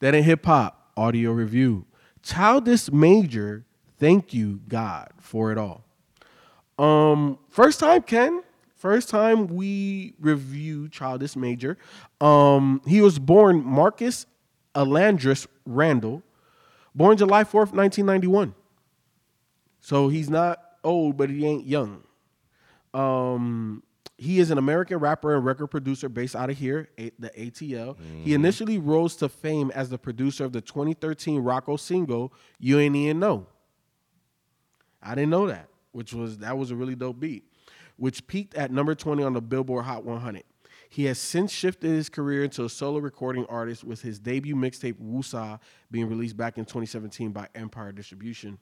That in hip hop audio review. Childish Major, thank you God for it all. Um, first time Ken, first time we review Childish Major. Um, he was born Marcus Alandris Randall, born July 4th, 1991. So he's not old, but he ain't young. Um, he is an American rapper and record producer based out of here, A- the ATL. He initially rose to fame as the producer of the 2013 Rocko single "You Ain't Even Know." I didn't know that, which was that was a really dope beat, which peaked at number 20 on the Billboard Hot 100. He has since shifted his career into a solo recording artist with his debut mixtape Woosah being released back in 2017 by Empire Distribution.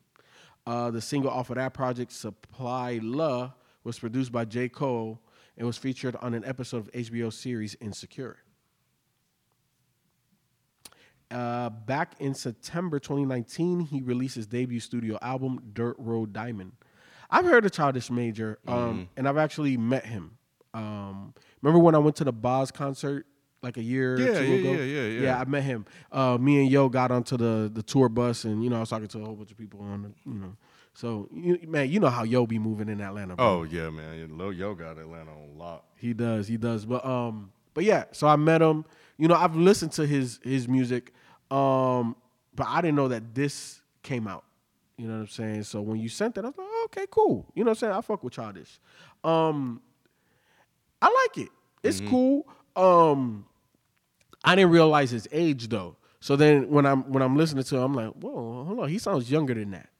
Uh, the single off of that project, Supplier, was produced by J. Cole and was featured on an episode of HBO series Insecure. Uh, back in September 2019, he released his debut studio album, Dirt Road Diamond. I've heard of Childish Major, um, and I've actually met him. Um, remember when I went to the Boz concert like a year or Yeah, two yeah, ago? yeah, yeah, yeah. Yeah, I met him. Uh, me and Yo got onto the the tour bus, and you know I was talking to a whole bunch of people on the, you know. So you, man, you know how Yo be moving in Atlanta. Bro. Oh yeah, man. Lil Yo got Atlanta on lock. He does, he does. But um, but yeah, so I met him. You know, I've listened to his his music, um, but I didn't know that this came out. You know what I'm saying? So when you sent that, I was like, oh, okay, cool. You know what I'm saying? I fuck with Childish. Um, I like it. It's cool. Um, I didn't realize his age though. So then when I'm when I'm listening to him, I'm like, whoa, hold on, he sounds younger than that.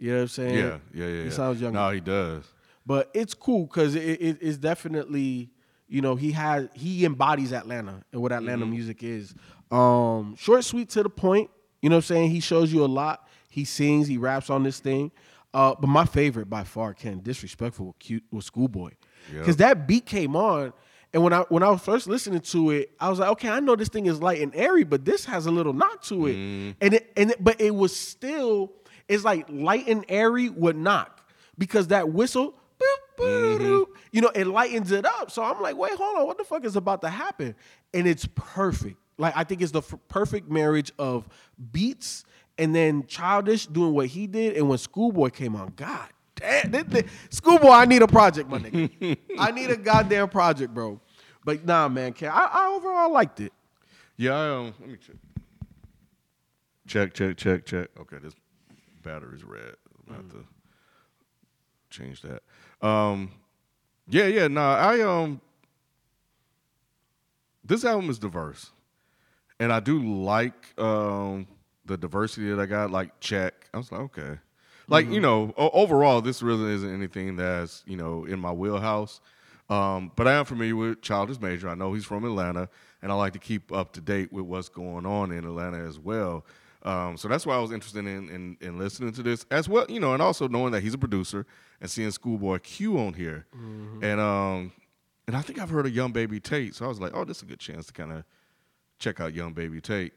You know what I'm saying? Yeah, yeah, yeah. He yeah. sounds younger No, he does. but it's cool because it, it, it's definitely you know he has he embodies Atlanta and what Atlanta music is. Um, short, sweet, to the point. You know what I'm saying? He shows you a lot. He sings, he raps on this thing. Uh, but my favorite by far, Ken, disrespectful, with cute was Schoolboy, because that beat came on. And when I when I was first listening to it, I was like, okay, I know this thing is light and airy, but this has a little knock to it. And it and it, but it was still it's like light and airy would knock because that whistle, boop, boop, boop, you know, it lightens it up. So I'm like, wait, hold on, what the fuck is about to happen? And it's perfect. Like I think it's the f- perfect marriage of beats and then childish doing what he did, and when Schoolboy came on, God damn, this- this- Schoolboy, I need a project, my nigga. I need a goddamn project, bro. But nah, man, I, I overall liked it. Yeah, I, um, let me check. Check, check, check, check. Okay, this battery's red. I'm gonna have to change that. Um, yeah, yeah. No, I um, this album is diverse, and I do like um the diversity that I got. Like, check. I was like, okay, like you know, o- overall, this really isn't anything that's you know in my wheelhouse. Um, but I am familiar with Childish Major. I know he's from Atlanta, and I like to keep up to date with what's going on in Atlanta as well. Um, so that's why I was interested in, in in listening to this as well, you know, and also knowing that he's a producer and seeing Schoolboy Q on here, and um, and I think I've heard of Young Baby Tate, so I was like, oh, this is a good chance to kind of check out Young Baby Tate,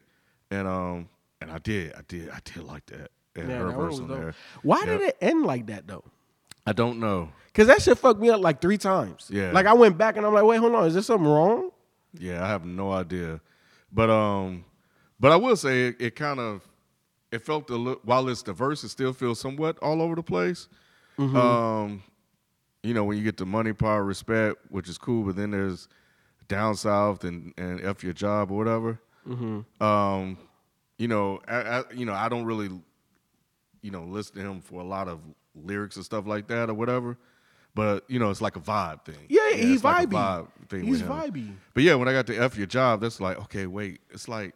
and um, and I did, I did, I did like that, and Yeah, her verse on dope. there. Why did it end like that though? I don't know. Cause that shit fucked me up like three times. Yeah. Like I went back and I'm like, wait, hold on, is there something wrong? Yeah, I have no idea, but um, but I will say it, it kind of it felt a little while it's diverse, it still feels somewhat all over the place. Um, you know, when you get to money, power, respect, which is cool, but then there's down south and and f your job or whatever. Um, you know, I, I you know I don't really you know listen to him for a lot of lyrics and stuff like that or whatever. But you know, it's like a vibe thing. Yeah, he's it's like vibe thing He's vibey. But yeah, when I got to F your job, that's like, okay, wait, it's like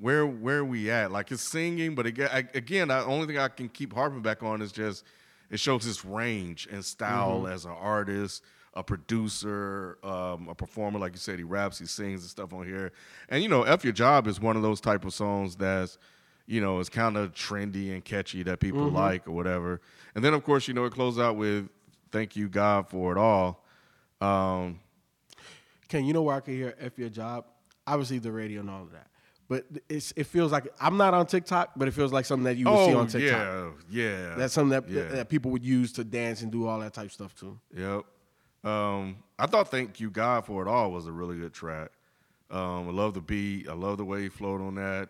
where where are we at? Like it's singing, but again, I, again, the only thing I can keep harping back on is just it shows his range and style Mm-hmm. as an artist. a producer, um, a performer. Like you said, he raps, he sings and stuff on here. And you know, "F Your Job" is one of those type of songs that's you know is kind of trendy and catchy that people Mm-hmm. like or whatever. And then of course, you know, it closes out with "Thank You God for It All." Um, Ken, you know where I can hear "F Your Job"? Obviously, the radio and all of that. But it's it feels like I'm not on TikTok, but it feels like something that you would see on TikTok. Oh, yeah, yeah. That's something that, Yeah. that people would use to dance and do all that type stuff too. Yep. Um, I thought "Thank You God for It All" was a really good track. Um, I love the beat. I love the way he flowed on that.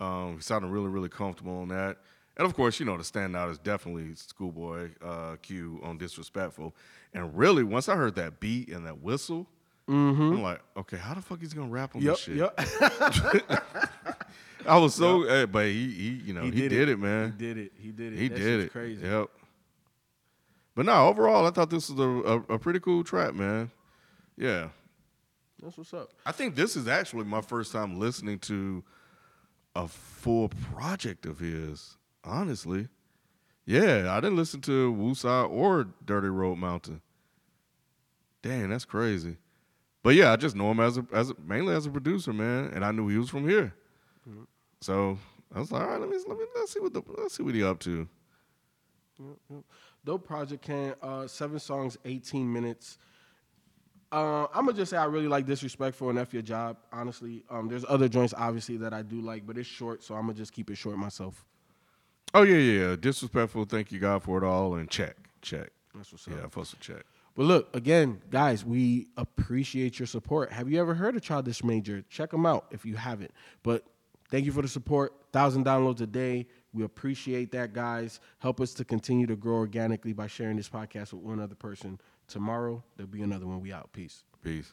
Um, he sounded really, really comfortable on that. And of course, you know the standout is definitely Schoolboy uh, Q on "Disrespectful." And really, once I heard that beat and that whistle, I'm like, okay, how the fuck is he gonna rap on Yep, this shit? yep. I was so, eh, but he, he, you know, he, did, it, man. He did it. He did it. He That did it. Crazy. Yep. But no, overall, I thought this was a, a, a pretty cool track, man. Yeah. That's what's up. I think this is actually my first time listening to a full project of his, honestly. Yeah, I didn't listen to Woosah or Dirty Road Mountain. Dang, that's crazy. But yeah, I just know him as a, as a, mainly as a producer, man, and I knew he was from here. So I was like, all right, let me let me let's see what the let's see what he up to. Dope project can uh seven songs, 18 minutes. Uh, I'm gonna just say I really like disrespectful and F your job. Honestly, um, there's other joints obviously that I do like, but it's short, so I'm gonna just keep it short myself. Oh yeah, yeah, yeah. Disrespectful. Thank you God for it all, and check, check. That's what's Yeah, up. I fuss with check. But look, again, guys, we appreciate your support. Have you ever heard of Childish Major? Check them out if you haven't. But thank you for the support. Thousand downloads a day. We appreciate that, guys. Help us to continue to grow organically by sharing this podcast with one other person. Tomorrow there'll be another one. We out. Peace. Peace.